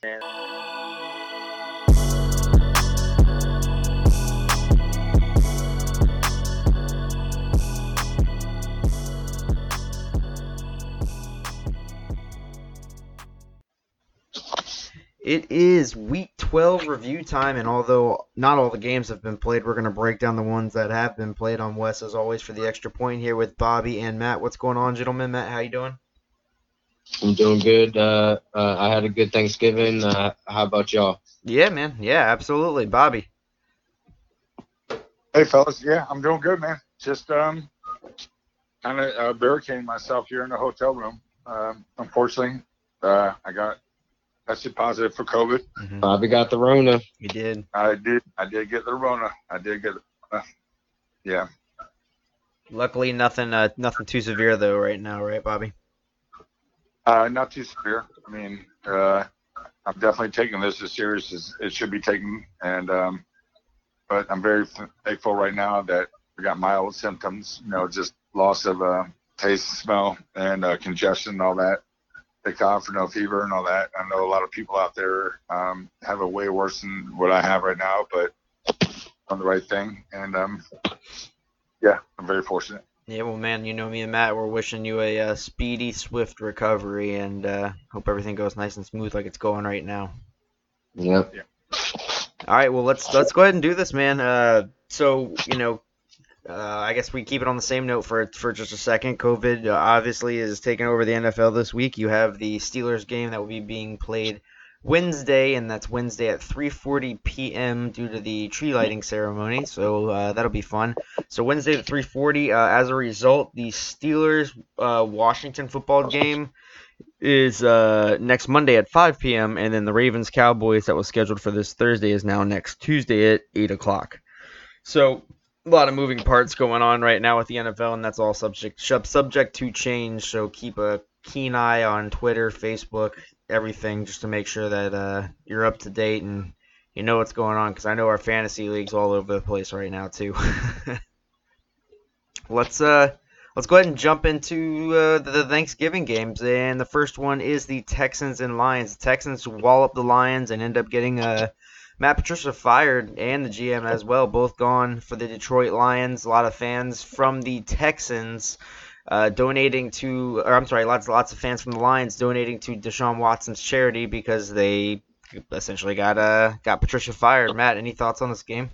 It is week 12 review time, and although not all the games have been played, we're going to break down the ones that have been played on Wes, as always, for the extra point here with Bobby and Matt. What's going on, gentlemen? Matt, how you doing? I'm doing good. Uh, uh, I had a good Thanksgiving. Uh, how about y'all? Yeah, man. Yeah, absolutely. Bobby. Hey, fellas. Yeah, I'm doing good, man. Just um, kind of uh, barricading myself here in the hotel room. Um, unfortunately, uh, I got tested positive for COVID. Mm-hmm. Bobby got the Rona. You did. I did. I did get the Rona. I did get. Uh, yeah. Luckily, nothing, uh, nothing too severe though, right now, right, Bobby? Uh, not too severe. I mean, uh, I'm definitely taking this as serious as it should be taken, and um, but I'm very thankful right now that I got mild symptoms. You know, just loss of uh, taste, smell, and uh, congestion, and all that. They cough for no fever and all that. I know a lot of people out there um, have it way worse than what I have right now, but on the right thing, and um, yeah, I'm very fortunate. Yeah, well, man, you know me and Matt. We're wishing you a uh, speedy, swift recovery, and uh, hope everything goes nice and smooth like it's going right now. Yep. All right, well, let's let's go ahead and do this, man. Uh, so you know, uh, I guess we keep it on the same note for for just a second. COVID uh, obviously is taking over the NFL this week. You have the Steelers game that will be being played Wednesday, and that's Wednesday at 3:40 p.m. due to the tree lighting ceremony. So uh, that'll be fun. So Wednesday at 3:40. Uh, as a result, the Steelers uh, Washington football game is uh, next Monday at 5 p.m. and then the Ravens Cowboys that was scheduled for this Thursday is now next Tuesday at 8 o'clock. So a lot of moving parts going on right now with the NFL, and that's all subject subject to change. So keep a keen eye on Twitter, Facebook, everything, just to make sure that uh, you're up to date and you know what's going on. Because I know our fantasy leagues all over the place right now too. let's uh let's go ahead and jump into uh, the Thanksgiving games, and the first one is the Texans and Lions. The Texans wallop the Lions and end up getting uh, Matt Patricia fired and the GM as well, both gone for the Detroit Lions. A lot of fans from the Texans uh, donating to, or I'm sorry, lots lots of fans from the Lions donating to Deshaun Watson's charity because they essentially got uh got Patricia fired. Matt, any thoughts on this game?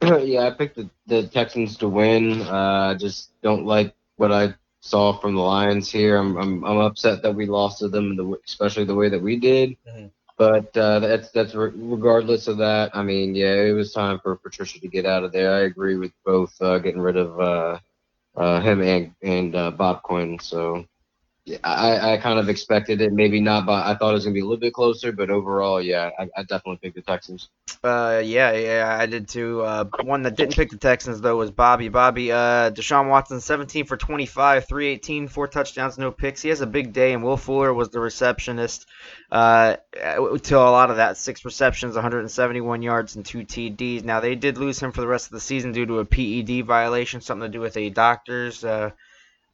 yeah, I picked the, the Texans to win. Uh, I just don't like what I saw from the Lions here. I'm I'm, I'm upset that we lost to them, the, especially the way that we did. Mhm. But uh, that's that's re- regardless of that. I mean, yeah, it was time for Patricia to get out of there. I agree with both uh, getting rid of uh, him and and uh, Bob Quinn. So I, I kind of expected it. Maybe not, but I thought it was gonna be a little bit closer. But overall, yeah, I, I definitely picked the Texans. Uh, yeah, yeah, I did too. Uh, one that didn't pick the Texans though was Bobby. Bobby, uh, Deshaun Watson, 17 for 25, 318, four touchdowns, no picks. He has a big day, and Will Fuller was the receptionist. Uh, to a lot of that, six receptions, 171 yards, and two TDs. Now they did lose him for the rest of the season due to a PED violation, something to do with a doctor's uh,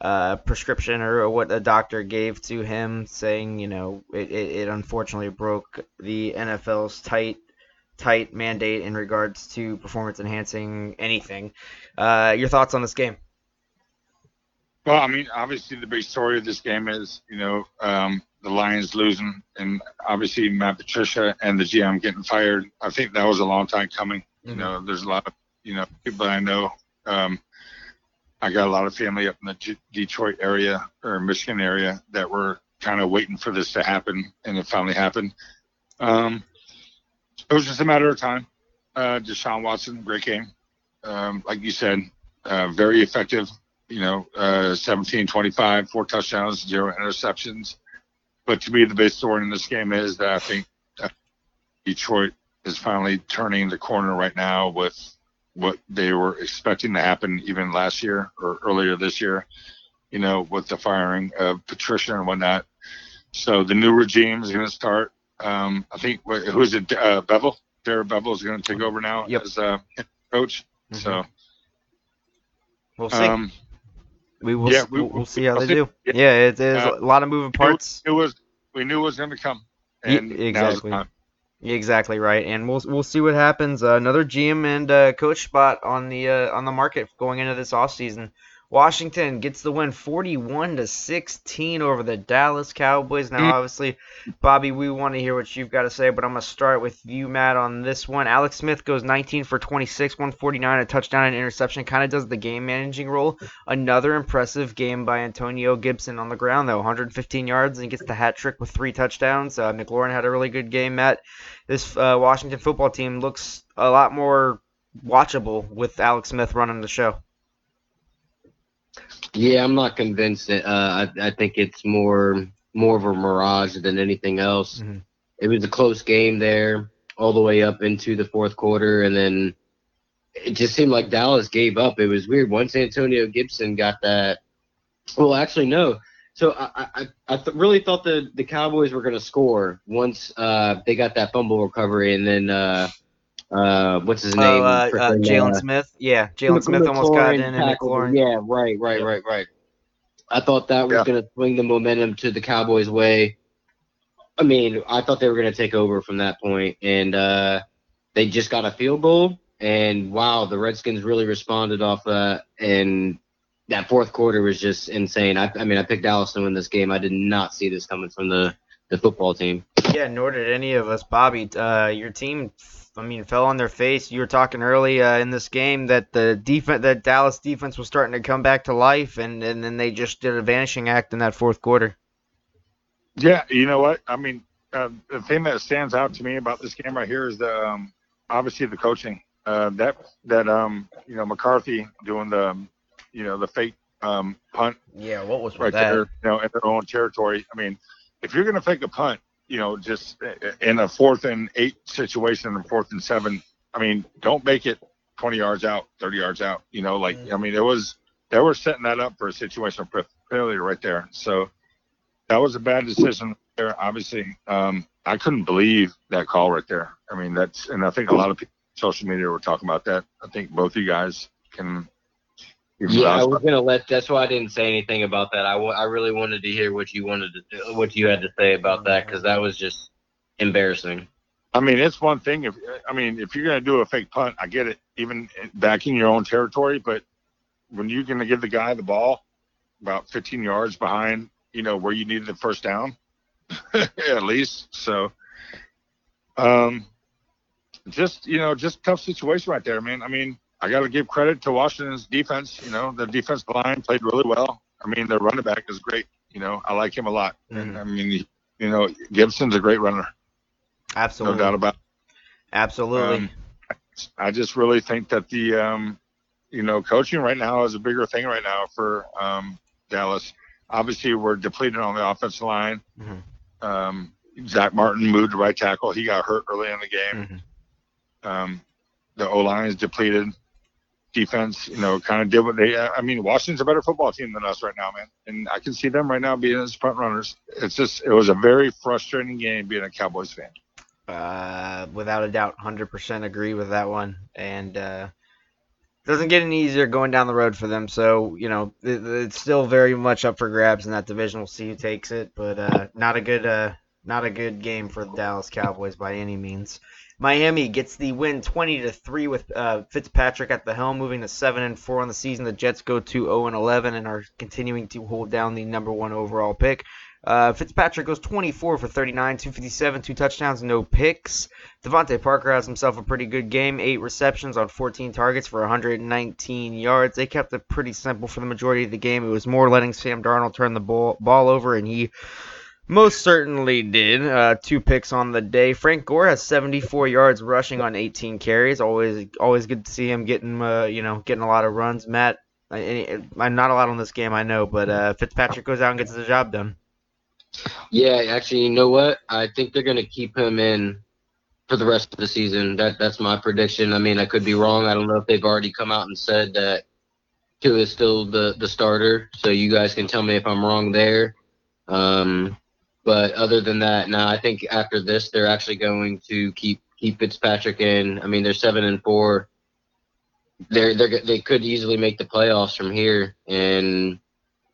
uh, prescription or what a doctor gave to him, saying you know it, it, it unfortunately broke the NFL's tight tight mandate in regards to performance enhancing anything. Uh, your thoughts on this game? Well, I mean, obviously the big story of this game is, you know, um, the Lions losing, and obviously Matt Patricia and the GM getting fired. I think that was a long time coming. You Mhm. know, there's a lot of, you know, people I know. Um, I got a lot of family up in the G- Detroit area or Michigan area that were kind of waiting for this to happen, and it finally happened. Um, it was just a matter of time. Uh, Deshaun Watson, great game. Um, like you said, uh, very effective you know, uh, 17, 25, four touchdowns, zero interceptions. But to me, the big story in this game is that I think uh, Detroit is finally turning the corner right now with what they were expecting to happen even last year or earlier this year, you know, with the firing of Patricia and whatnot. So the new regime is going to start. Um, I think, who is it? Uh, Bevell? Darrell Bevell is going to take over now Yep. as uh, coach. So, We'll see. um, we will. yeah, we- we'll, we'll see how we'll they see. do. Yeah, it is Uh, a lot of moving parts. It was we knew it was going to come. And the exactly. Exactly right, and we'll we'll see what happens. Uh, another GM and uh, coach spot on the uh, on the market going into this offseason. Washington gets the win 41 to 16 over the Dallas Cowboys. Now, Mm. obviously, Bobby, we want to hear what you've got to say, but I'm going to start with you, Matt, on this one. Alex Smith goes 19 for 26, 149, a touchdown and interception. Kind of does the game managing role. Another impressive game by Antonio Gibson on the ground, though. 115 yards and gets the hat trick with three touchdowns. Uh, McLaurin had a really good game, Matt. This uh, Washington football team looks a lot more watchable with Alex Smith running the show. Yeah, I'm not convinced. That, uh, I, I think it's more more of a mirage than anything else. Mhm. It was a close game there, all the way up into the fourth quarter, and then it just seemed like Dallas gave up. It was weird. Once Antonio Gibson got that, well, actually no. So I I, I th- really thought the the Cowboys were going to score once uh, they got that fumble recovery, and then uh, uh, what's his name? Oh, uh, uh, Jalen uh, Smith. Yeah, Jalen Smith almost got in, and. McLaurin. Yeah, right, right, Yep. right, right. I thought that was Yeah. going to swing the momentum to the Cowboys' way. I mean, I thought they were going to take over from that point, and uh, they just got a field goal. And wow, the Redskins really responded off that. And that fourth quarter was just insane. I, I mean, I picked Dallas to win this game. I did not see this coming from the, the football team. Yeah, nor did any of us, Bobby. Uh, your team, I mean, fell on their face. You were talking early uh, in this game that the defense, that Dallas defense was starting to come back to life, and, and then they just did a vanishing act in that fourth quarter. Yeah, you know what? I mean, uh, the thing that stands out to me about this game right here is the um, obviously the coaching. Uh, that that um, you know McCarthy doing the um, you know the fake um, punt Yeah, what was right there, you know, in their own territory. I mean, if you're going to fake a punt, you know, just in a fourth and eight situation, or fourth and seven, I mean, don't make it 20 yards out, 30 yards out. You know, like I mean, it was they were setting that up for a situation of failure right there. So that was a bad decision there. Obviously, um, I couldn't believe that call right there. I mean, that's and I think a lot of people social media were talking about that. I think both of you guys can. Yeah, I was gonna let. That's why I didn't say anything about that. I, I really wanted to hear what you wanted to, what you had to say about that because that was just embarrassing. I mean, it's one thing if I mean if you're gonna do a fake punt, I get it, even back in your own territory. But when you're gonna give the guy the ball about 15 yards behind, you know where you needed the first down, at least. So, um, just you know, just tough situation right there, man. I mean, I got to give credit to Washington's defense. You know, the defense line played really well. I mean, their running back is great. You know, I like him a lot. And I mean, you know, Gibson's a great runner, Absolutely. no doubt about. it. Absolutely. Um, I just really think that the um, you know coaching right now is a bigger thing right now for um, Dallas. Obviously, we're depleted on the offensive line. Mhm. Um, Zach Martin moved to right tackle. He got hurt early in the game. Mhm. Um, the O line is depleted. Defense, you know, kind of did what they. I mean, Washington's a better football team than us right now, man. And I can see them right now being as front runners. It's just, it was a very frustrating game being a Cowboys fan. Uh, without a doubt, 100% agree with that one. And uh, doesn't get any easier going down the road for them. So, you know, it, it's still very much up for grabs in that division. We'll see who takes it, but uh, not a good uh, not a good game for the Dallas Cowboys by any means. Miami gets the win 20 to 3 with uh, Fitzpatrick at the helm, moving to 7 and 4 on the season. The Jets go to 0 and 11 and are continuing to hold down the number one overall pick. Uh, Fitzpatrick goes 24 for 39, 257, two touchdowns, no picks. DeVante Parker has himself a pretty good game, eight receptions on 14 targets for 119 yards. They kept it pretty simple for the majority of the game. It was more letting Sam Darnold turn the ball, ball over, and he most certainly did. Uh, two picks on the day. Frank Gore has 74 yards rushing on 18 carries. Always, always good to see him getting, uh, you know, getting a lot of runs. Matt, I, I'm not a lot on this game, I know, but uh, Fitzpatrick goes out and gets the job done. Yeah, actually, you know what? I think they're gonna keep him in for the rest of the season. That that's my prediction. I mean, I could be wrong. I don't know if they've already come out and said that Tua is still the the starter. So you guys can tell me if I'm wrong there. Um, but other than that, now I think after this they're actually going to keep keep Fitzpatrick in. I mean, they're seven and four. They're they are they could easily make the playoffs from here, and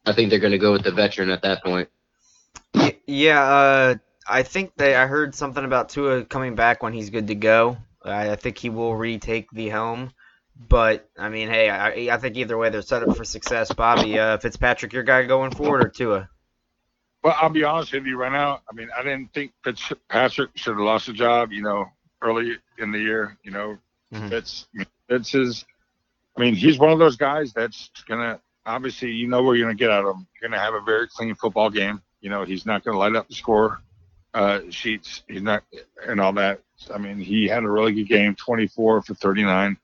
I think they're going to go with the veteran at that point. Yeah, uh, I think they. I heard something about Tua coming back when he's good to go. I, I think he will retake the helm. But I mean, hey, I, I think either way they're set up for success. Bobby uh, Fitzpatrick, your guy going forward or Tua? Well, I'll be honest with you right now. I mean, I didn't think Fitzpatrick should have lost the job. You know, early in the year. You know, Mhm. Fitz, Fitz is. I mean, he's one of those guys that's gonna obviously you know where you're gonna get out of him. You're gonna have a very clean football game. You know, he's not gonna light up the score uh, sheets. He's not and all that. I mean, he had a really good game, 24 for 39.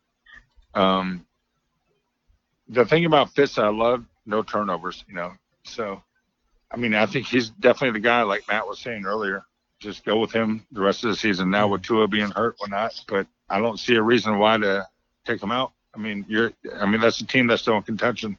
Um, the thing about Fitz, I love no turnovers. You know, so I mean, I think he's definitely the guy, like Matt was saying earlier. Just go with him the rest of the season. Now with Tua being hurt, why not? But I don't see a reason why to take him out. I mean, you're. I mean, that's a team that's still in contention.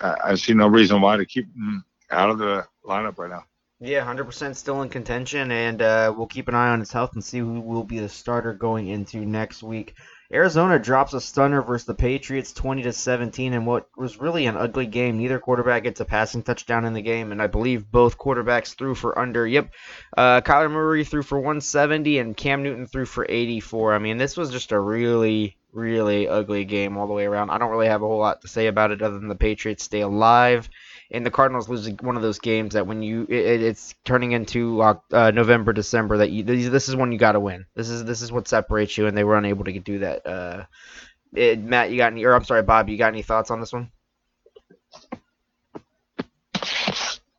I, I see no reason why to keep him out of the lineup right now. Yeah, 100% still in contention, and uh, we'll keep an eye on his health and see who will be the starter going into next week. Arizona drops a stunner versus the Patriots, 20 to 17, in what was really an ugly game. Neither quarterback gets a passing touchdown in the game, and I believe both quarterbacks threw for under. Yep, uh, Kyler Murray threw for 170, and Cam Newton threw for 84. I mean, this was just a really, really ugly game all the way around. I don't really have a whole lot to say about it other than the Patriots stay alive and the Cardinals losing one of those games that when you it, it's turning into uh, November December that you this is when you got to win. This is this is what separates you, and they were unable to do that. Uh, it, Matt, you got any? Or I'm sorry, Bob, you got any thoughts on this one?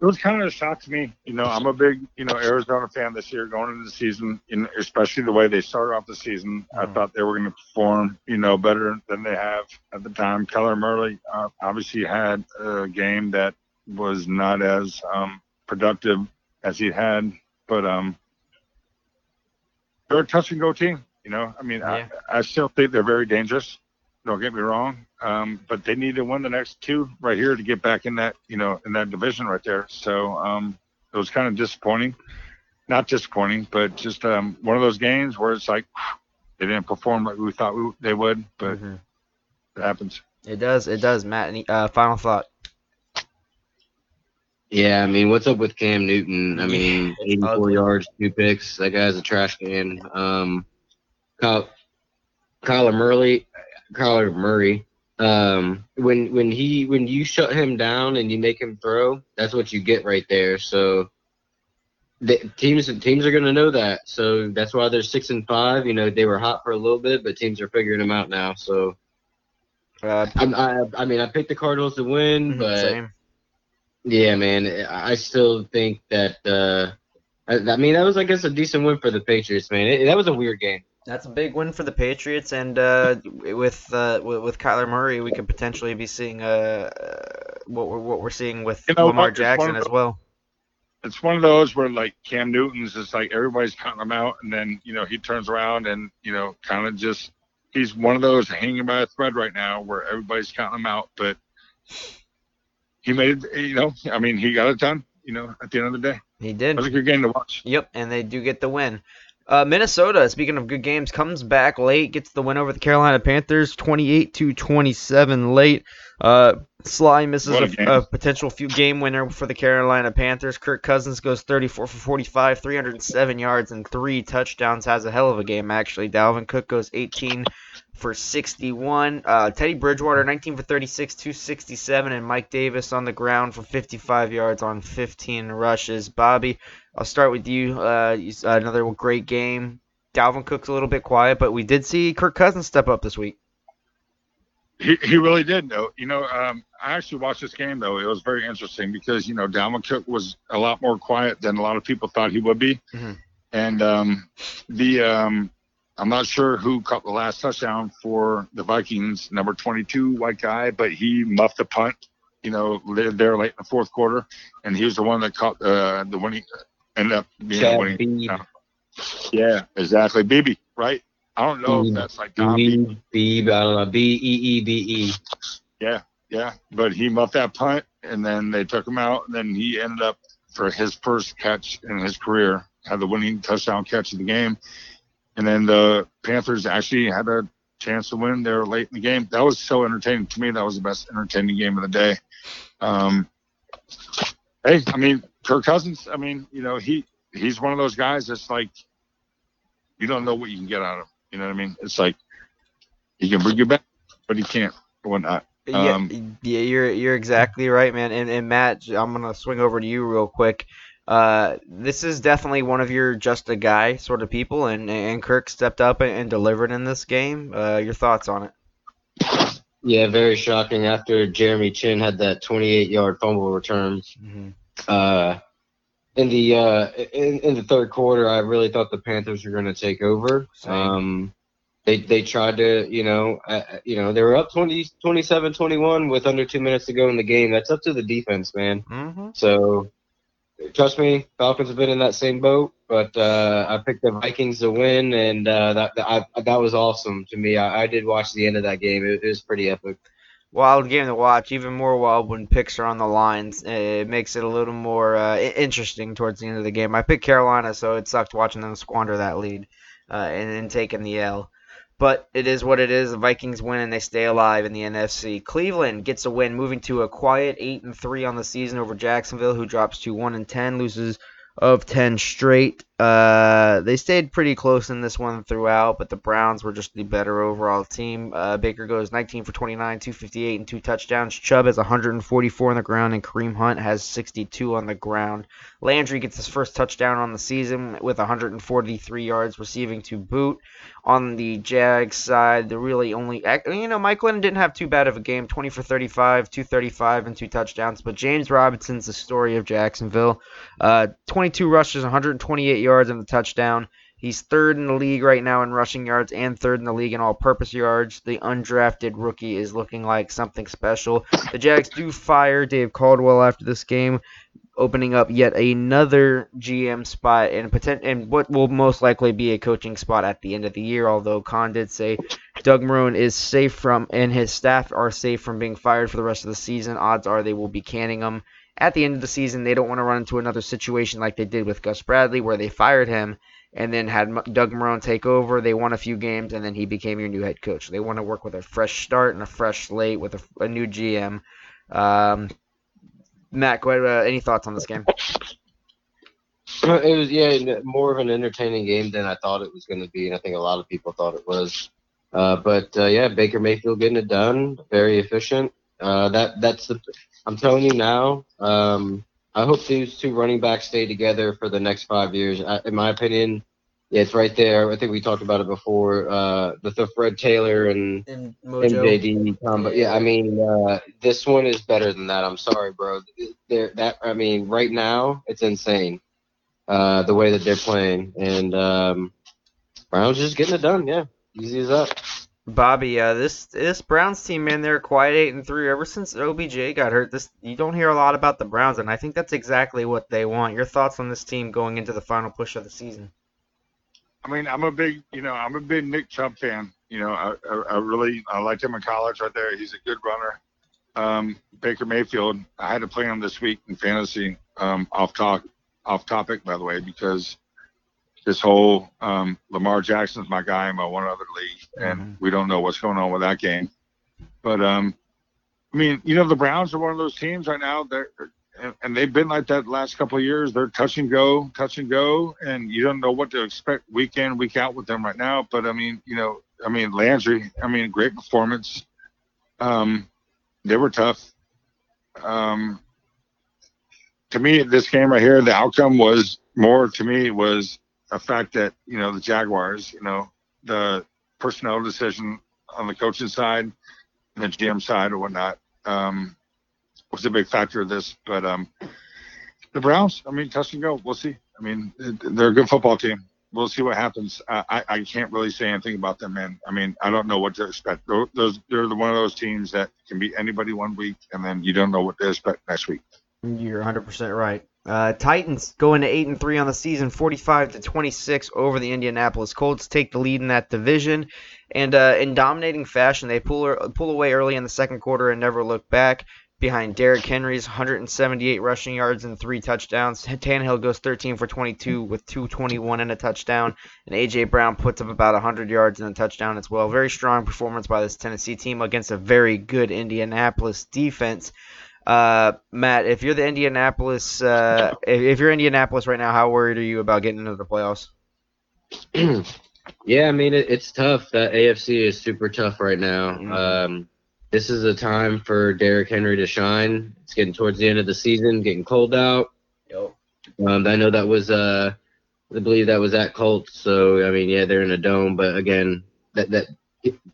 It was kind of a shock to me. You know, I'm a big, you know, Arizona fan this year going into the season, especially the way they started off the season. I Mhm. thought they were going to perform, you know, better than they have at the time. Kyler Murray uh, obviously had a game that was not as um, productive as he had, but um, they're a touch and go team. You know, I mean, Yeah. I, I still think they're very dangerous. Don't get me wrong, um, but they need to win the next two right here to get back in that, you know, in that division right there. So um, it was kind of disappointing. Not disappointing, but just um, one of those games where it's like they didn't perform like we thought we, they would, but Mhm. it happens. It does. It does. Matt, any uh, final thought? Yeah, I mean, what's up with Cam Newton? I mean, 84 ugly. yards, two picks. That guy's a trash can. Um, Kyle, Kyler Murray, Kyler Murray. Um, when when he when you shut him down and you make him throw, that's what you get right there. So the teams teams are gonna know that. So that's why they're six and five. You know, they were hot for a little bit, but teams are figuring them out now. So Uh, I I mean, I picked the Cardinals to win, mhm, but same. yeah, man. I I still think that. Uh, I, I mean, that was, I guess, a decent win for the Patriots, man. It, that was a weird game. That's a big win for the Patriots, and uh, with, uh, with Kyler Murray, we could potentially be seeing uh, uh, what we're what we're seeing with You know Lamar what? It's one Jackson as well. It's one of those where like Cam Newton's just like everybody's counting him out, and then you know he turns around and you know kind of just he's one of those hanging by a thread right now where everybody's counting him out, but he made it. You know, I mean, he got it done. You know, at the end of the day, He it did. was a good game to watch. Yep, and they do get the win. Uh, Minnesota, speaking of good games, comes back late, gets the win over the Carolina Panthers, 28 to 27 late. Uh, Slye misses a a, a potential few game winner for the Carolina Panthers. Kirk Cousins goes 34 for 45, 307 yards and three touchdowns. Has a hell of a game actually. Dalvin Cook goes 18 for 61. Uh, Teddy Bridgewater 19 for 36, 267, and Mike Davis on the ground for 55 yards on 15 rushes. Bobby, I'll start with you. Uh, another great game. Dalvin Cook's a little bit quiet, but we did see Kirk Cousins step up this week. He, he really did though. You know, um, I actually watched this game though. It was very interesting because you know Dalvin Cook was a lot more quiet than a lot of people thought he would be, Mhm. and um, the um, I'm not sure who caught the last touchdown for the Vikings, number 22 white guy, but he muffed a punt. You know, there late in the fourth quarter, and he was the one that caught uh, the winning, ended up being Chad winning. Beebe. Yeah, exactly, BB, right? I don't know if that's like Tom Beebe. B, B, I don't know, B E E B E. Yeah, but he muffed that punt, and then they took him out, and then he ended up for his first catch in his career, had the winning touchdown catch of the game, and then the Panthers actually had a chance to win there late in the game. That was so entertaining to me. That was the best entertaining game of the day. Um, hey, I mean, Kirk Cousins. I mean, you know, he he's one of those guys that's like you don't know what you can get out of him. You know what I mean? It's like he can bring you back, but he can't or whatnot. Yeah, Um, yeah, you're you're exactly right, man. And and Matt, I'm gonna swing over to you real quick. Uh, this is definitely one of your just a guy sort of people, and and Kirk stepped up and, and delivered in this game. Uh, your thoughts on it? Yeah, very shocking. After Jeremy Chinn had that 28-yard fumble return, hmm uh, in the uh, in, in the third quarter, I really thought the Panthers were going to take over. Um, they they tried to, you know, uh, you know, they were up 20, 27-21 with under two minutes to go in the game. That's up to the defense, man. hmm So trust me, Falcons have been in that same boat, but uh, I picked the Vikings to win, and uh, that that, I, that was awesome to me. I, I did watch the end of that game. It, it was pretty epic. Wild game to watch, even more wild when picks are on the lines. It makes it a little more uh, interesting towards the end of the game. I picked Carolina, so it sucked watching them squander that lead uh, and then taking the L. But it is what it is. The Vikings win and they stay alive in the NFC. Cleveland gets a win, moving to a quiet eight and three on the season over Jacksonville, who drops to one and ten, loses of ten straight. Uh, they stayed pretty close in this one throughout, but the Browns were just the better overall team. Uh, Baker goes 19 for 29, 258, and two touchdowns. Chubb has 144 on the ground, and Kareem Hunt has 62 on the ground. Landry gets his first touchdown on the season with 143 yards receiving to boot. On the Jags side, the really only you know Mike Glennon didn't have too bad of a game, 20 for 35, 235, and two touchdowns. But James Robinson's the story of Jacksonville. Uh, 22 rushes, 128 yards, and the touchdown. He's third in the league right now in rushing yards and third in the league in all-purpose yards. The undrafted rookie is looking like something special. The Jags do fire Dave Caldwell after this game, opening up yet another GM spot and potent- and what will most likely be a coaching spot at the end of the year. Although Khan did say Doug Marrone is safe from and his staff are safe from being fired for the rest of the season. Odds are they will be canning him at the end of the season. They don't want to run into another situation like they did with Gus Bradley, where they fired him and then had Doug Marrone take over. They won a few games, and then he became your new head coach. They want to work with a fresh start and a fresh slate with a, a new GM. Um, Matt, ahead. Uh, any thoughts on this game? It was yeah more of an entertaining game than I thought it was going to be, and I think a lot of people thought it was. Uh, but uh, yeah, Baker Mayfield getting it done, very efficient. Uh, that that's the I'm telling you now. Um, I hope these two running backs stay together for the next five years. I, in my opinion, yeah, it's right there. I think we talked about it before. Uh, the, the Fred Taylor and And MJD combo. Yeah, I mean, uh, this one is better than that. I'm sorry, bro. They're, that I mean, right now it's insane uh, the way that they're playing, and um, Browns just getting it done. Yeah, easy as that. Bobby, uh, this this Browns team, man, they're quiet eight and three ever since OBJ got hurt. This you don't hear a lot about the Browns, and I think that's exactly what they want. Your thoughts on this team going into the final push of the season? I mean, I'm a big, you know, I'm a big Nick Chubb fan. You know, I, I, I really I liked him in college right there. He's a good runner. Um, Baker Mayfield, I had to play him this week in fantasy. Um, off talk, off topic, by the way, because this whole um, Lamar Jackson's my guy in my one other league, and Mhm. we don't know what's going on with that game. But um, I mean, you know, the Browns are one of those teams right now. They're and, and they've been like that the last couple of years. They're touch and go, touch and go, and you don't know what to expect week in, week out with them right now. But I mean, you know, I mean Landry, I mean, great performance. Um, they were tough. Um, to me, this game right here, the outcome was more to me was a fact that you know the Jaguars, you know, the personnel decision on the coaching side and the GM side or whatnot. Um, was a big factor of this. But um, the Browns, I mean, touch and go. We'll see. I mean, they're a good football team. We'll see what happens. I, I, can't really say anything about them, man. I mean, I don't know what to expect. Those they're one of those teams that can beat anybody one week, and then you don't know what to expect next week. You're 100% right. Uh, Titans going to eight and three on the season, 45 to 26 over the Indianapolis Colts. Take the lead in that division, and uh, in dominating fashion, they pull pull away early in the second quarter and never look back. Behind Derrick Henry's 178 rushing yards and three touchdowns, Tannehill goes 13 for 22 with 221 and a touchdown, and AJ Brown puts up about 100 yards and a touchdown as well. Very strong performance by this Tennessee team against a very good Indianapolis defense. Uh, Matt, if you're the Indianapolis, uh, if, if you're Indianapolis right now, how worried are you about getting into the playoffs? yeah, I mean it, it's tough. That AFC is super tough right now. Mhm. Um, this is a time for Derrick Henry to shine. It's getting towards the end of the season, getting cold out. Yep. Um, I know that was uh, I believe that was at Colts. So I mean, yeah, they're in a dome, but again, that that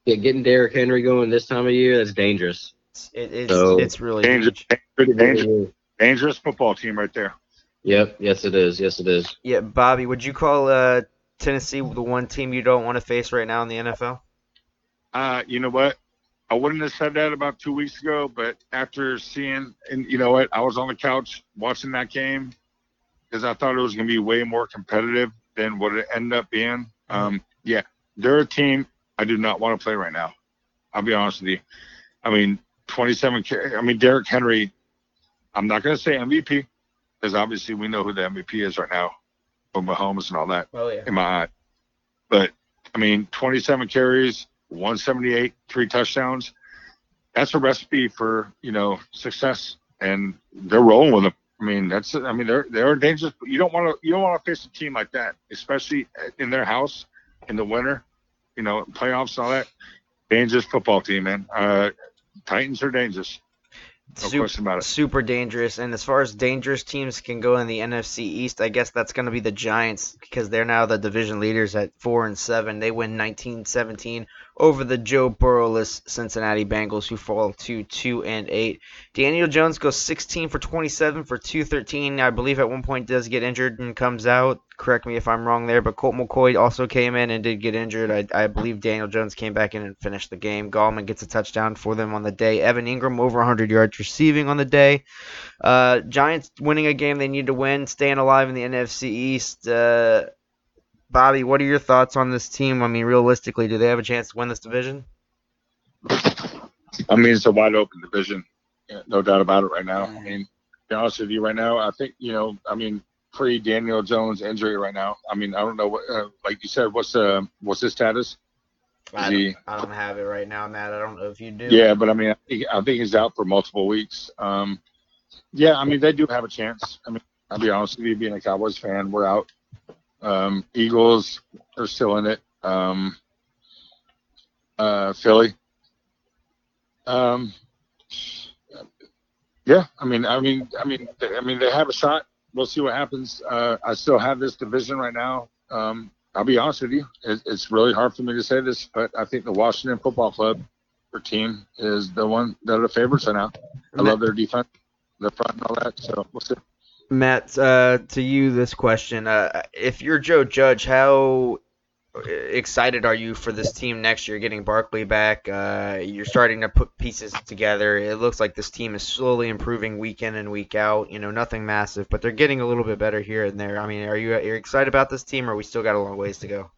getting Derrick Henry going this time of year, that's dangerous. It, it's So- it's really Dangerous, huge. dangerous, dangerous football team right there. Yep. Yes, it is. Yes, it is. Yeah, Bobby, would you call uh, Tennessee the one team you don't want to face right now in the NFL? Uh, you know what? I wouldn't have said that about two weeks ago, but after seeing, and you know what, I was on the couch watching that game because I thought it was going to be way more competitive than what it ended up being. Um, yeah, they're a team I do not want to play right now. I'll be honest with you. I mean, 27. ca- I mean, Derrick Henry. I'm not going to say MVP because obviously we know who the MVP is right now, with Mahomes and all that Oh yeah. in my eye. But I mean, 27 carries, 178, three touchdowns. That's a recipe for you know success, and they're rolling with them. I mean, that's I mean they're they're dangerous. You don't want to you don't want to face a team like that, especially in their house in the winter. You know, playoffs and all that. Dangerous football team, man. Uh, Titans are dangerous. No Super, question about it. super dangerous. And as far as dangerous teams can go in the NFC East, I guess that's going to be the Giants because they're now the division leaders at four and seven. They win 19-17 over the Joe Burrowless Cincinnati Bengals, who fall to two and eight. Daniel Jones goes 16 for 27 for 213. I believe at one point does get injured and comes out. Correct me if I'm wrong there, but Colt McCoy also came in and did get injured. I, I believe Daniel Jones came back in and finished the game. Gallman gets a touchdown for them on the day. Evan Engram over 100 yards receiving on the day. Uh, Giants winning a game they need to win, staying alive in the NFC East. Uh, Bobby, what are your thoughts on this team? I mean, realistically, do they have a chance to win this division? I mean, it's a wide open division, no doubt about it. Right now, I mean, to be honest with you, right now, I think you know, I mean, pre Daniel Jones injury right now. I mean, I don't know what, uh, like you said, what's uh, what's his status? I don't, I don't have it right now, Matt. I don't know if you do. Yeah, but I mean, I think, I think he's out for multiple weeks. Um, yeah, I mean, they do have a chance. I mean, I'll be honest with you, being a Cowboys fan, we're out. Um, Eagles are still in it. Um, uh, Philly. Um, yeah, I mean, I mean, I mean, I mean, they have a shot. We'll see what happens. Uh, I still have this division right now. Um, I'll be honest with you, it, it's really hard for me to say this, but I think the Washington Football Club their team is the one that are the favorites right now. I love their defense, their front, and all that. So we'll see. Matt, uh, to you this question: uh, If you're Joe Judge, how excited are you for this team next year? Getting Barkley back, uh, you're starting to put pieces together. It looks like this team is slowly improving week in and week out. You know, nothing massive, but they're getting a little bit better here and there. I mean, are you are excited about this team, or we still got a long ways to go?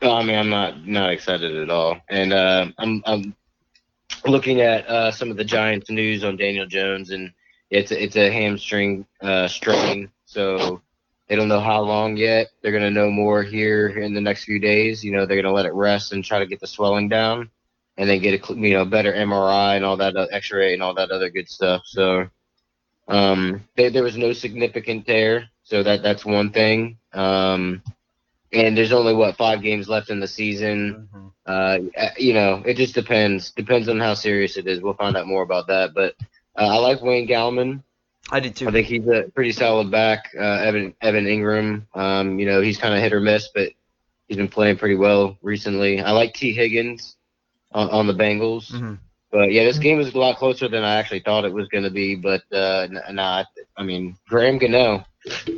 No, I mean, I'm not not excited at all, and uh, I'm I'm looking at uh, some of the Giants news on Daniel Jones, and it's a, it's a hamstring uh, strain, so they don't know how long yet. They're gonna know more here in the next few days. You know, they're gonna let it rest and try to get the swelling down, and then get a you know better MRI and all that uh, X-ray and all that other good stuff. So, um, there there was no significant tear, so that that's one thing. Um, and there's only what five games left in the season. Uh, you know, it just depends. Depends on how serious it is. We'll find out more about that. But uh, I like Wayne Gallman. I did too. I think he's a pretty solid back. Uh, Evan Evan Engram. Um, you know, he's kind of hit or miss, but he's been playing pretty well recently. I like Tee Higgins on, on the Bengals. Mhm. But yeah, this game is a lot closer than I actually thought it was going to be. But uh, n- nah, I mean, Graham Gano.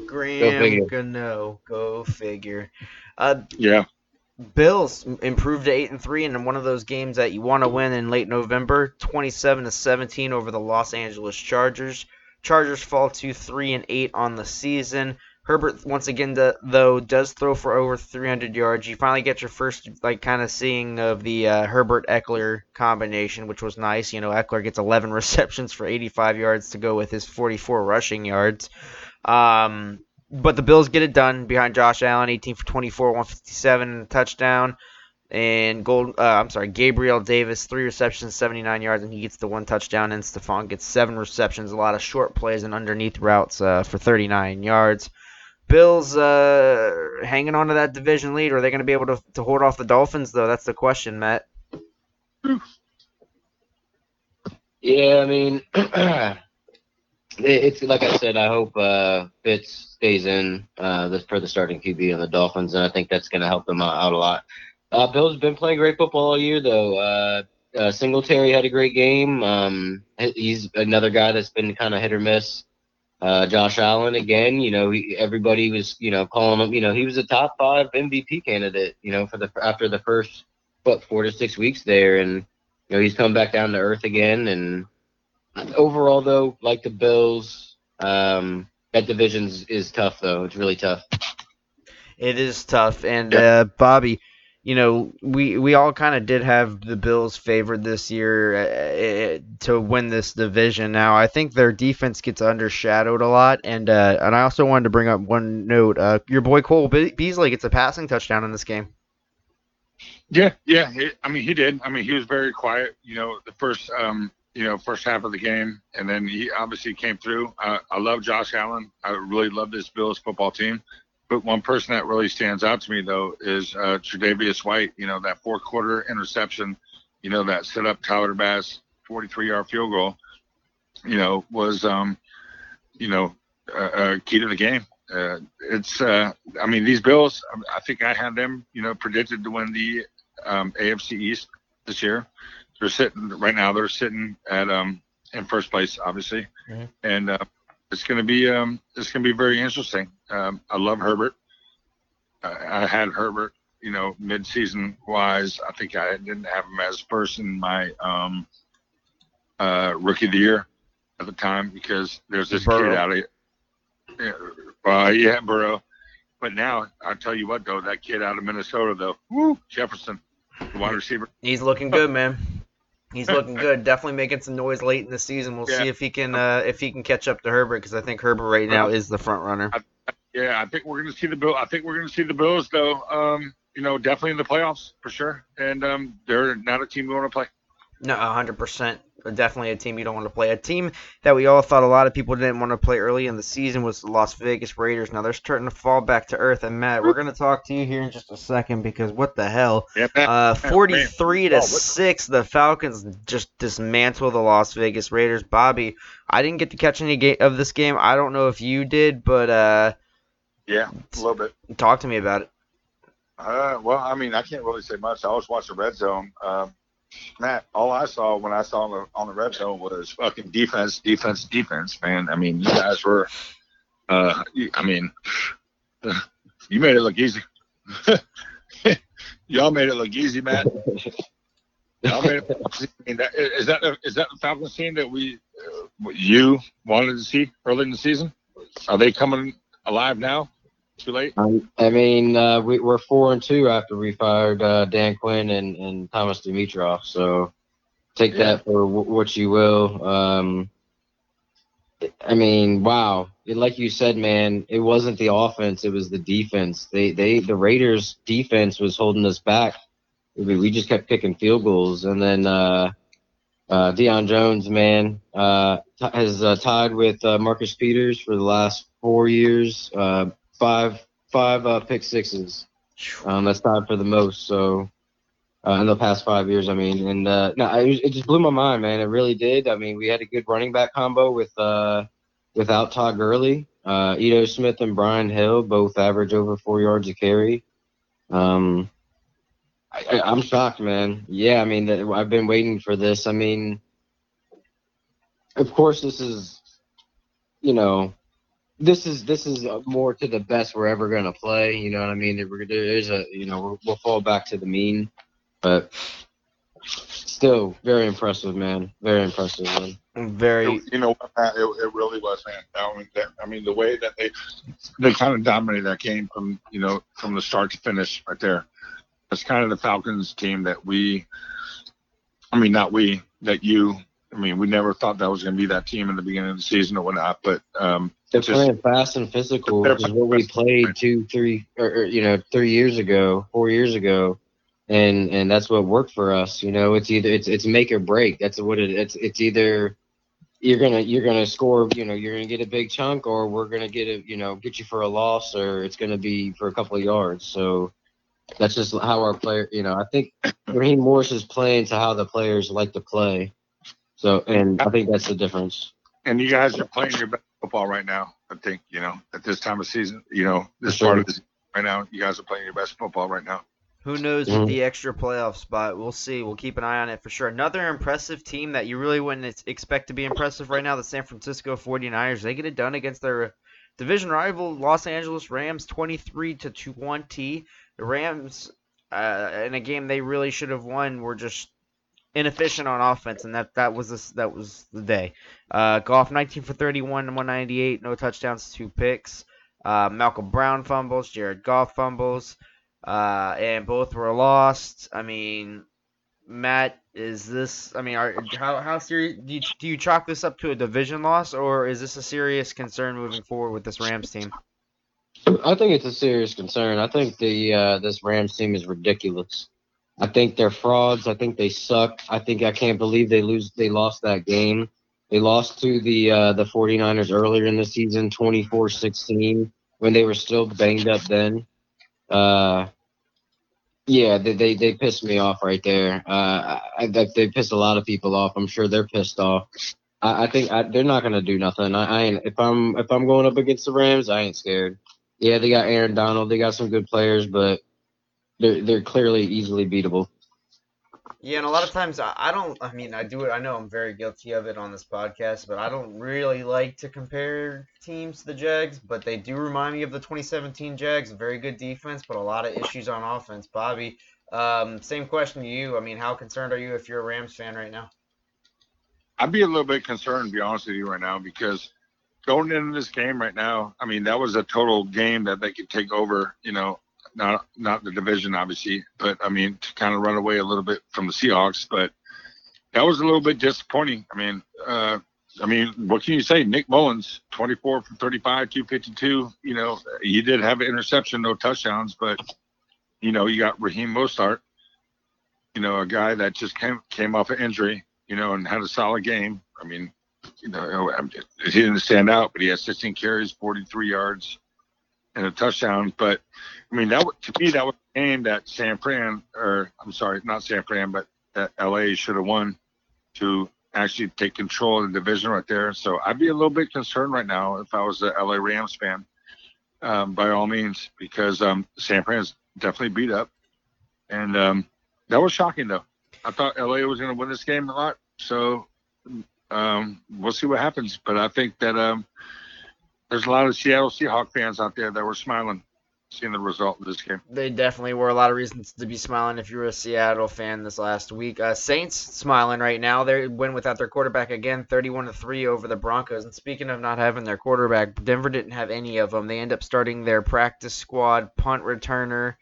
Graham figure. Gano, go figure. Uh, Yeah, Bills improved to eight and three in one of those games that you want to win in late November, twenty-seven to seventeen over the Los Angeles Chargers. Chargers fall to three and eight on the season. Herbert once again though does throw for over 300 yards. You finally get your first like kind of seeing of the uh, Herbert Ekeler combination, which was nice. You know, Ekeler gets 11 receptions for 85 yards to go with his 44 rushing yards. Um, but the Bills get it done behind Josh Allen, 18 for 24, 157 and a touchdown. And Gold, uh, I'm sorry, Gabriel Davis, three receptions, 79 yards, and he gets the one touchdown. And Stefon gets seven receptions, a lot of short plays and underneath routes uh, for 39 yards. Bills uh, hanging on to that division lead. Are they going to be able to, to off the Dolphins, though? That's the question, Matt. Yeah, I mean, it's like I said. I hope uh, Fitz stays in uh, this for the starting QB on the Dolphins, and I think that's going to help them out, out a lot. Uh, Bill's been playing great football all year, though. Uh, uh, Singletary had a great game. Um, he's another guy that's been kind of hit or miss. Uh, Josh Allen again. You know, he, everybody was you know calling him. You know, he was a top five MVP candidate. You know, for the after the first what four to six weeks there, and you know he's come back down to earth again. And overall, though, like the Bills, um, that division is tough. Though it's really tough. It is tough, and uh, Bobby, you know, we we all kind of did have the Bills favored this year uh, uh, to win this division. Now, I think their defense gets undershadowed a lot, and uh, and I also wanted to bring up one note. Uh, your boy Cole Be- Beasley gets a passing touchdown in this game. Yeah, yeah. He, I mean, he did. I mean, he was very quiet. You know, the first, um, you know, first half of the game, and then he obviously came through. Uh, I love Josh Allen. I really love this Bills football team. But one person that really stands out to me though is uh, Tre'Davious White. You know, that fourth quarter interception. You know, that set up Tyler Bass 43-yard field goal. You know, was um, you know, uh, uh, key to the game. Uh, it's, uh, I mean, these Bills. I think I had them, you know, predicted to win the um, AFC East this year. They're sitting right now. They're sitting at um, in first place, obviously, Mhm. and uh, it's going to be um, it's going to be very interesting. Um, I love Herbert. I, I had Herbert, you know, mid-season wise. I think I didn't have him as first in my um, uh, rookie of the year at the time because there's this Burrow. kid out of yeah, uh, yeah, Burrow. But now I tell you what though, that kid out of Minnesota though, woo, Jefferson, the wide receiver. He's looking good, man. He's looking good. Definitely making some noise late in the season. We'll Yeah. see if he can uh, if he can catch up to Herbert because I think Herbert right now is the front runner. Yeah, I think we're going to see the bill. I think we're going to see the Bills though. Um, you know, definitely in the playoffs for sure. And um, they're not a team we want to play. No, hundred percent. Definitely a team you don't want to play. A team that we all thought a lot of people didn't want to play early in the season was the Las Vegas Raiders. Now they're starting to fall back to earth. And Matt, we're going to talk to you here in just a second because what the hell? Uh, forty-three to Oh, six, the Falcons just dismantle the Las Vegas Raiders. Bobby, I didn't get to catch any of this game. I don't know if you did, but uh, Yeah, a little bit. talk to me about it. Uh, well, I mean, I can't really say much. I was watching Red Zone. Um, Matt, all I saw when I saw on the on the Red Zone was fucking defense, defense, defense. Man, I mean, you guys were. Uh, I mean, you made it look easy. Y'all made it look easy, Matt. Y'all made it. Mean, that, is that the, is that the Falcons team that we uh, you wanted to see early in the season? Are they coming alive now? Too late. Um, I mean, uh, we, we're four and two after we fired uh, Dan Quinn and, and Thomas Dimitroff. So take Yeah. that for w- what you will. Um, I mean, wow! It- like you said, man, it wasn't the offense; it was the defense. They, they, the Raiders' defense was holding us back. Mean, we just kept kicking field goals, and then uh, uh, Deion Jones, man, uh, t- has uh, tied with uh, Marcus Peters for the last four years. Uh, five five uh, pick sixes. Um, that's tied for the most. So uh, in the past five years, I mean, and uh, no, it, it just blew my mind, man. It really did. I mean, we had a good running back combo with uh, without Todd Gurley, uh, Ito Smith and Brian Hill, both average over four yards a carry. Um, I, I, I'm shocked, man. Yeah, I mean, I've been waiting for this. I mean, of course, this is, you know, this is this is uh, more to the best we're ever gonna play. You know what I mean? There- we're- There is a you know we'll, we'll fall back to the mean, but still very impressive, man. Very impressive, man. Very. You know what, Matt? It, it really was, man. I mean, that, I mean, the way that they they kind of dominated that game from you know from the start to finish right there. It's kind of the Falcons team that we, I mean, not we, that you. I mean, we never thought that was going to be that team in the beginning of the season or whatnot. But um, They're Just- playing fast and physical, which is what we played two, three, or, or you know, three years ago, four years ago. and and that's what worked for us. You know, it's either it's it's make or break. That's what it. It's it's either you're gonna you're gonna score. You know, you're gonna get a big chunk, or we're gonna get a you know get you for a loss, or it's gonna be for a couple of yards. So that's just how our player. You know, I think Raheem Morris is playing to how the players like to play. So, and I think that's the difference. And you guys are playing your best football right now. I think you know at this time of season, you know this Sure. part of this right now, you guys are playing your best football right now. Who knows Mhm. with the extra playoff spot? We'll see. We'll keep an eye on it for sure. Another impressive team that you really wouldn't expect to be impressive right now, the San Francisco 49ers. They get it done against their division rival Los Angeles Rams 23 to 20. The Rams uh, in a game they really should have won were just inefficient on offense and that that was this, that was the day. Uh, Goff 19 for 31 198, no touchdowns, two picks. Uh, Malcolm Brown fumbles, Jared Goff fumbles uh, and both were lost. I mean, Matt, is this? I mean, are, how how serious do you, do you chalk this up to a division loss, or is this a serious concern moving forward with this Rams team? I think it's a serious concern. I think the uh, this Rams team is ridiculous. I think they're frauds. I think they suck. I think I can't believe they lose. They lost that game. They lost to the uh, the 49ers earlier in the season, 24-16, when they were still banged up then. Uh, yeah, they, they they pissed me off right there. Uh, I, I, they pissed a lot of people off. I'm sure they're pissed off. I, I think I, they're not gonna do nothing. I, I ain't, if I'm if I'm going up against the Rams, I ain't scared. Yeah, they got Aaron Donald. They got some good players, but they're they're clearly easily beatable. Yeah, and a lot of times I, I don't. I mean, I do it. I know I'm very guilty of it on this podcast, but I don't really like to compare teams to the Jags. But they do remind me of the 2017 Jags. Very good defense, but a lot of issues on offense. Bobby, um, same question to you. I mean, how concerned are you if you're a Rams fan right now? I'd be a little bit concerned, to be honest with you, right now, because going into this game right now, I mean, that was a total game that they could take over. You know, not not the division, obviously, but I mean, to kind of run away a little bit from the Seahawks. But that was a little bit disappointing. I mean, uh, I mean, what can you say? Nick Mullens, 24 from 35, 252. You know, he did have an interception, no touchdowns, but you know, you got Raheem Mostert, you know, a guy that just came came off an injury, you know, and had a solid game. I mean, you know, he didn't stand out, but he had 16 carries, 43 yards, and a touchdown. But I mean, that to me that was a game that San Fran, or I'm sorry, not San Fran, but that LA should have won to actually take control of the division right there. So I'd be a little bit concerned right now if I was a LA Rams fan, um, by all means, because um, San Fran's definitely beat up, and um, that was shocking though. I thought LA was going to win this game a lot, so um, we'll see what happens. But I think that um, there's a lot of Seattle Seahawk fans out there that were smiling seeing the result of this game. They definitely were a lot of reasons to be smiling if you were a Seattle fan this last week. Uh, Saints smiling right now. They win without their quarterback again, 31 to 3 over the Broncos. And speaking of not having their quarterback, Denver didn't have any of them. They end up starting their practice squad punt returner,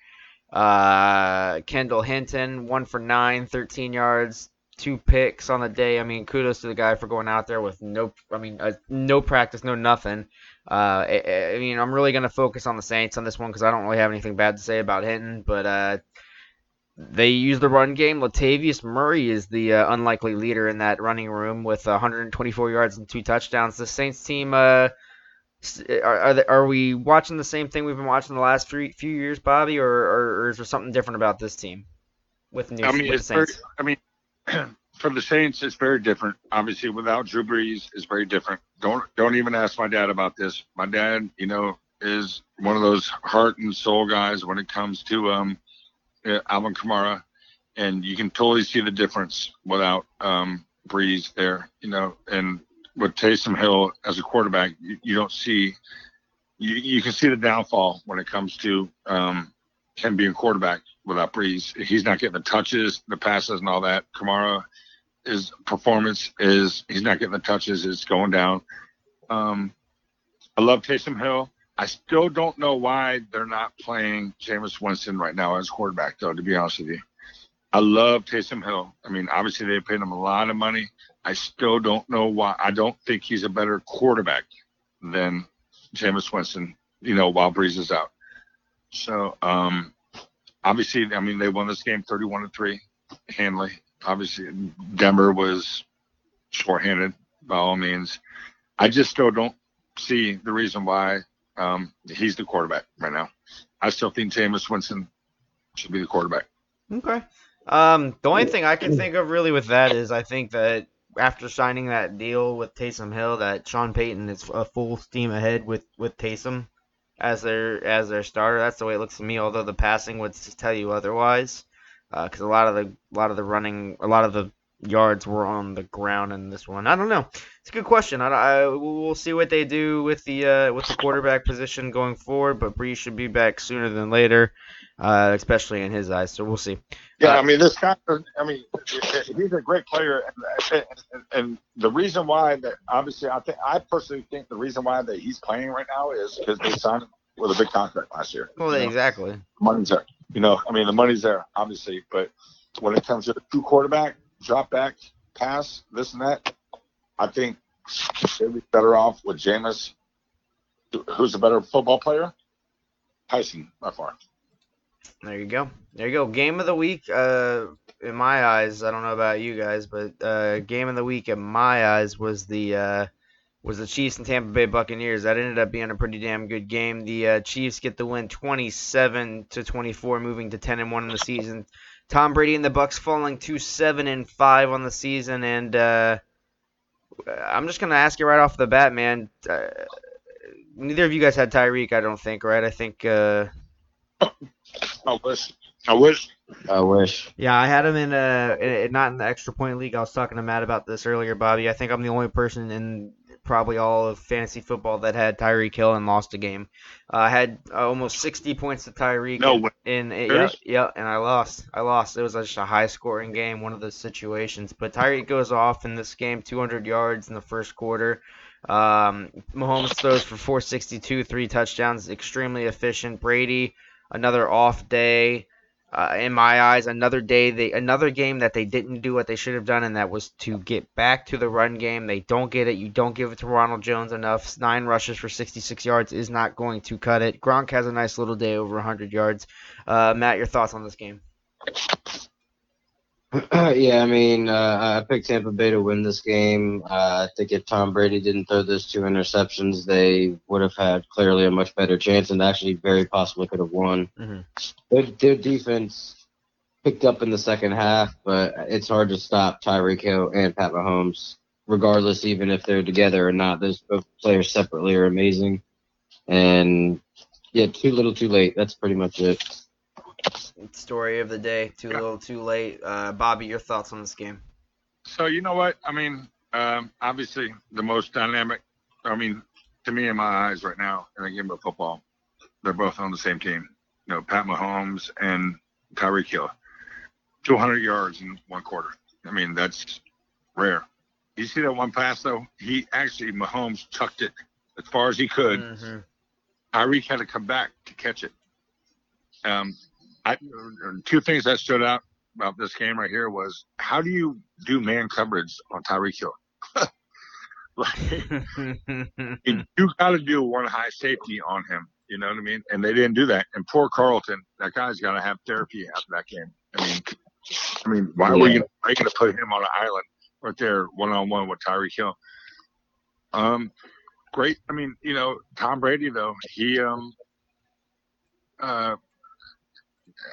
uh, Kendall Hinton, 1 for 9, 13 yards, two picks on the day. I mean, kudos to the guy for going out there with no, I mean, uh, no practice, no nothing. Uh, I, I mean, I'm really going to focus on the Saints on this one because I don't really have anything bad to say about Hinton, but uh, they use the run game. Latavius Murray is the uh, unlikely leader in that running room with 124 yards and two touchdowns. The Saints team, uh, are are, they, are we watching the same thing we've been watching the last few, few years, Bobby, or, or, or is there something different about this team with new I mean, with it's the very, Saints? I mean, for the Saints, it's very different. Obviously, without Drew Brees, it's very different. Don't don't even ask my dad about this. My dad, you know, is one of those heart and soul guys when it comes to um, uh, Alvin Kamara, and you can totally see the difference without um, Brees there. You know, and with Taysom Hill as a quarterback, you, you don't see. You, you can see the downfall when it comes to um, him being quarterback without Brees. He's not getting the touches, the passes, and all that. Kamara, his performance is he's not getting the touches. It's going down. Um, I love Taysom Hill. I still don't know why they're not playing Jameis Winston right now as quarterback, though. To be honest with you, I love Taysom Hill. I mean, obviously they paid him a lot of money. I still don't know why. I don't think he's a better quarterback than Jameis Winston. You know, while Brees is out. So, um, obviously, I mean, they won this game 31 to three, handily. Obviously, Denver was shorthanded by all means. I just still don't see the reason why um, he's the quarterback right now. I still think Jameis Winston should be the quarterback. Okay. Um, the only thing I can think of really with that is I think that after signing that deal with Taysom Hill, that Sean Payton is a full steam ahead with with Taysom as their as their starter. That's the way it looks to me. Although the passing would tell you otherwise, because a lot of the a lot of the running, a lot of the yards were on the ground in this one. I don't know. It's a good question. I, I we'll see what they do with the uh, with the quarterback position going forward. But Brees should be back sooner than later, uh, especially in his eyes. So we'll see. Yeah, Uh, I mean, this guy. I mean, he's a great player, and, and, and the reason why that obviously, I think I personally think the reason why that he's playing right now is because they signed him with a big contract last year. Well, You know, exactly. money's there. You know, I mean, the money's there, obviously, but when it comes to the true quarterback, drop back, pass, this and that, I think they'd be better off with Jameis, who's a better football player. Taysom, by far. There you go. There you go. Game of the week. Uh, in my eyes, I don't know about you guys, but uh, game of the week in my eyes was the uh, was the Chiefs and Tampa Bay Buccaneers. That ended up being a pretty damn good game. The uh, Chiefs get the win, 27 to 24, moving to 10 and one in the season. Tom Brady and the Bucs falling to seven and five on the season, and uh, I'm just gonna ask you right off the bat, man. Uh, neither of you guys had Tyreek, I don't think, right? I think. Uh, I wish. I wish. I wish. Yeah, I had him in uh in- not in the extra point league. I was talking to Matt about this earlier, Bobby. I think I'm the only person in probably all of fantasy football that had Tyreek Hill and lost a game. Uh, I had uh, almost 60 points to Tyreek. No in yeah, yeah, and I lost. I lost. It was just a high scoring game, one of those situations. But Tyreek goes off in this game, 200 yards in the first quarter. Um, Mahomes throws for 462, three touchdowns, extremely efficient. Brady, another off day uh, in my eyes, another day they another game that they didn't do what they should have done, and that was to get back to the run game. They don't get it. You don't give it to Ronald Jones enough. Nine rushes for 66 yards is not going to cut it. Gronk has a nice little day over 100 yards. Uh, Matt, your thoughts on this game? yeah, I mean, uh, I picked Tampa Bay to win this game. Uh, I think if Tom Brady didn't throw those two interceptions, they would have had clearly a much better chance and actually very possibly could have won. Mhm. Their, their defense picked up in the second half, but it's hard to stop Tyreek Hill and Pat Mahomes, regardless, even if they're together or not. Those both players separately are amazing. And yeah, too little, too late. That's pretty much it. Story of the day. Too little, too late. Uh, Bobby, your thoughts on this game? So you know what? I mean, um, obviously the most dynamic. I mean, to me, in my eyes, right now in a game of football, they're both on the same team. You know, Pat Mahomes and Tyreek Hill, 200 yards in one quarter. I mean, that's rare. You see that one pass though? He actually Mahomes tucked it as far as he could. Mm-hmm. Tyreek had to come back to catch it. Um, I, two things that stood out about this game right here was how do you do man coverage on Tyreek Hill? like, you got to do one high safety on him. You know what I mean? And they didn't do that. And poor Carlton, that guy's got to have therapy after that game. I mean, I mean, why were you why are you going to put him on an island right there, one on one with Tyreek Hill? Um, great. I mean, you know, Tom Brady though, he um, uh,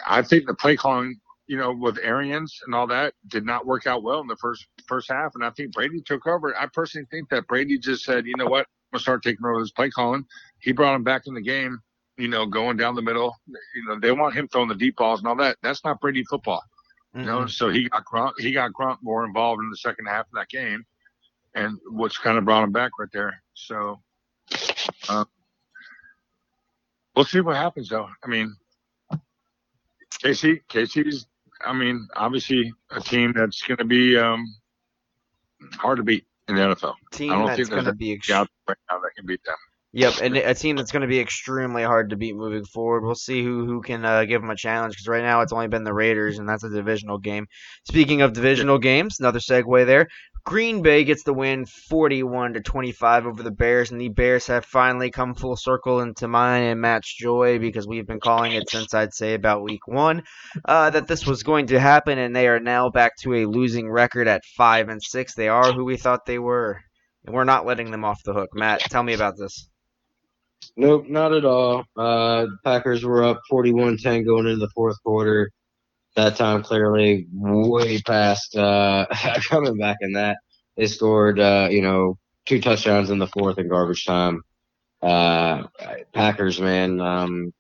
I think the play calling, you know, with Arians and all that did not work out well in the first first half, and I think Brady took over. I personally think that Brady just said, you know what, I'm gonna start taking over this play calling. He brought him back in the game, you know, going down the middle. You know, they want him throwing the deep balls and all that. That's not Brady football. You know, so he got Gronk, he got Gronk more involved in the second half of that game, and which kind of brought him back right there. So, uh, we'll see what happens though. I mean, KC, Casey's. I mean, obviously a team that's going to be um, hard to beat in the NFL. team I don't that's think going to be a ex- Out right now that can beat them. Yep, and a team that's going to be extremely hard to beat moving forward. We'll see who who can uh, give them a challenge because right now it's only been the Raiders, and that's a divisional game. Speaking of divisional games, another segue there. Green Bay gets the win 41 to 25 over the Bears, and the Bears have finally come full circle into mine and Matt's joy because we've been calling it since I'd say about week one uh, that this was going to happen, and they are now back to a losing record at five and six. They are who we thought they were, and we're not letting them off the hook. Matt, tell me about this. Nope, not at all. Uh, Packers were up 41-10 going into the fourth quarter. That time clearly way past uh, coming back in that. They scored, uh, you know, two touchdowns in the fourth in garbage time. Uh, Packers, man, um,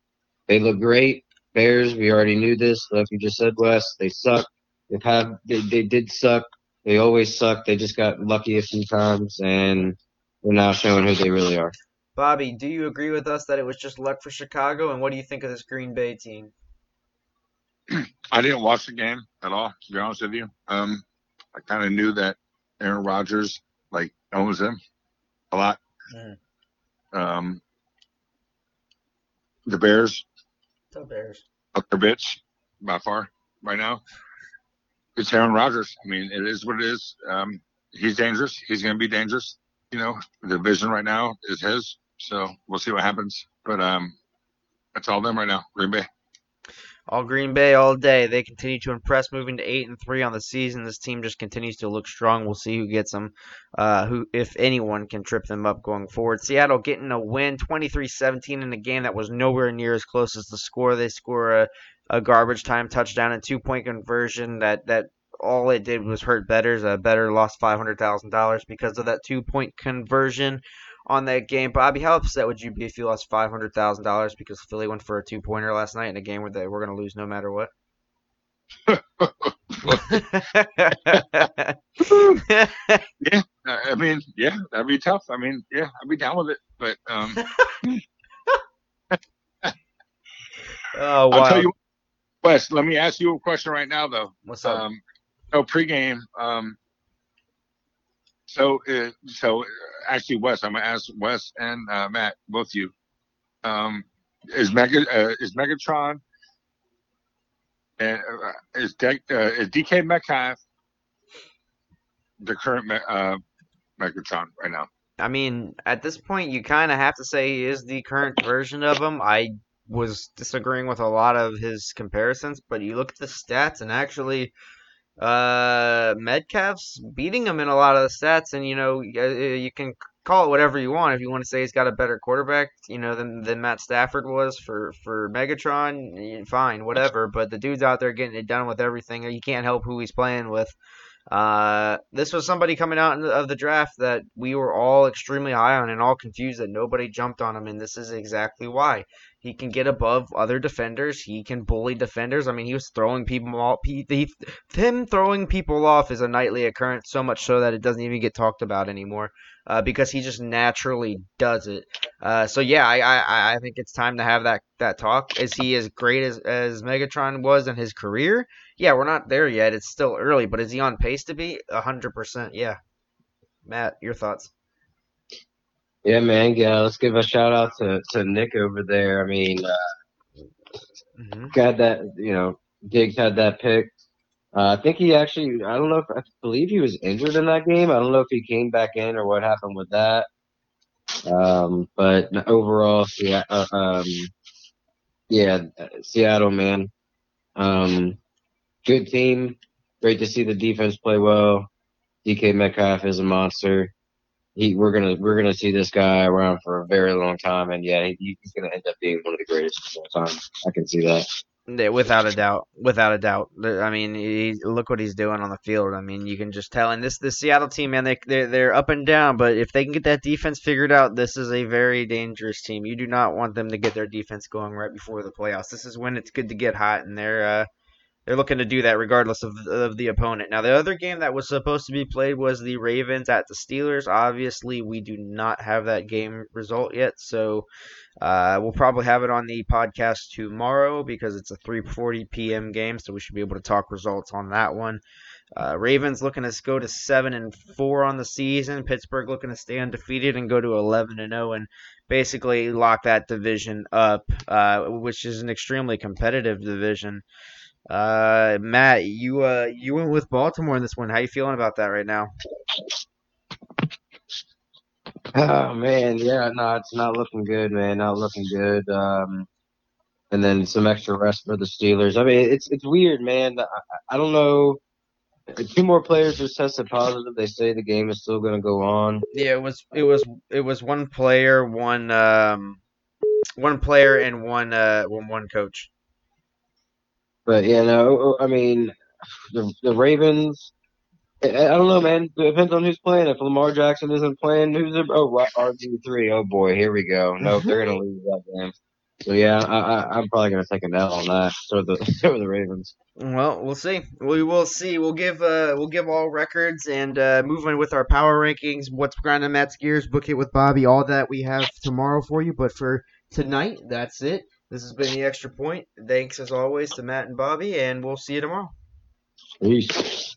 they look great. Bears, we already knew this. Like you just said, Wes, they suck. They've had, they, they did suck. They always suck. They just got lucky a few times, and they're now showing who they really are. Bobby, do you agree with us that it was just luck for Chicago? And what do you think of this Green Bay team? I didn't watch the game at all, to be honest with you. Um, I kind of knew that Aaron Rodgers like owns him a lot. Mm. Um, the Bears The Bears. up their bitch by far right now. It's Aaron Rodgers. I mean, it is what it is. Um, he's dangerous. He's going to be dangerous. You know, the division right now is his. So we'll see what happens. But um, that's all them right now. Green Bay. All Green Bay all day. They continue to impress, moving to eight and three on the season. This team just continues to look strong. We'll see who gets them, uh, who if anyone can trip them up going forward. Seattle getting a win, 23-17 in a game that was nowhere near as close as the score. They score a, a garbage time touchdown and two point conversion that that all it did was hurt bettors. A bettor lost five hundred thousand dollars because of that two point conversion on that game. Bobby, how upset would you be if you lost five hundred thousand dollars because Philly went for a two pointer last night in a game where they were going to lose no matter what? Yeah, I mean, yeah, that'd be tough. I mean, yeah, I'd be down with it. But um, oh I'll wow! tell you, Wes. Let me ask you a question right now, though. What's up? Um, so pregame. Um, so uh, so uh, actually, Wes, I'm gonna ask Wes and uh, Matt, both of you. Um, is Mega uh, is Megatron and uh, is De- uh, is DK Metcalf the current Me- uh, Megatron right now? I mean, at this point, you kind of have to say he is the current version of him. I was disagreeing with a lot of his comparisons, but you look at the stats, and actually, uh, Metcalf's beating him in a lot of the stats. And you know, uh, you can call it whatever you want. If you want to say he's got a better quarterback, you know, than than Matt Stafford was for for Megatron, fine, whatever. But the dude's out there getting it done with everything. You can't help who he's playing with. Uh, this was somebody coming out of the draft that we were all extremely high on and all confused that nobody jumped on him, and this is exactly why. He can get above other defenders. He can bully defenders. I mean, he was throwing people off. He, he, him throwing people off is a nightly occurrence, so much so that it doesn't even get talked about anymore uh, because he just naturally does it. Uh, so yeah, I, I, I think it's time to have that, that talk. Is he as great as, as Megatron was in his career? Yeah, we're not there yet. It's still early, but is he on pace to be? Hundred percent, yeah. Matt, your thoughts? Yeah, man. Yeah, let's give a shout out to, to Nick over there. I mean, uh, hmm got that, you know, Diggs had that pick. Uh, I think he actually, I don't know if, I believe he was injured in that game. I don't know if he came back in or what happened with that. Um, but overall, yeah, uh, um, yeah, Seattle, man. Um, good team. Great to see the defense play well. DK Metcalf is a monster. He, we're gonna, we're gonna see this guy around for a very long time, and yeah, he, he's gonna end up being one of the greatest of all time. I can see that. Yeah, without a doubt, without a doubt. I mean, he, look what he's doing on the field. I mean, you can just tell. And this, the Seattle team, man, they they're, they're up and down. But if they can get that defense figured out, this is a very dangerous team. You do not want them to get their defense going right before the playoffs. This is when it's good to get hot, and they're uh, they're looking to do that regardless of of the opponent. Now, the other game that was supposed to be played was the Ravens at the Steelers. Obviously, we do not have that game result yet, so. Uh, we'll probably have it on the podcast tomorrow because it's a 3:40 p.m. game, so we should be able to talk results on that one. Uh, Ravens looking to go to seven and four on the season. Pittsburgh looking to stay undefeated and go to 11 and 0 and basically lock that division up, uh, which is an extremely competitive division. Uh, Matt, you uh, you went with Baltimore in this one. How you feeling about that right now? Oh man, yeah, no, it's not looking good, man. Not looking good. Um, and then some extra rest for the Steelers. I mean, it's it's weird, man. I, I don't know. Two more players just tested positive. They say the game is still going to go on. Yeah, it was it was it was one player, one um, one player, and one uh, one one coach. But yeah, no, I mean, the the Ravens. I don't know, man. It depends on who's playing. If Lamar Jackson isn't playing, who's the oh RG three? Oh boy, here we go. Nope, they're gonna lose that game. So yeah, I, I I'm probably gonna take a L on that. So the so the Ravens. Well, we'll see. We will see. We'll give uh we'll give all records and uh move on with our power rankings. What's grinding Matt's gears? Book it with Bobby. All that we have tomorrow for you. But for tonight, that's it. This has been the extra point. Thanks as always to Matt and Bobby, and we'll see you tomorrow. Peace.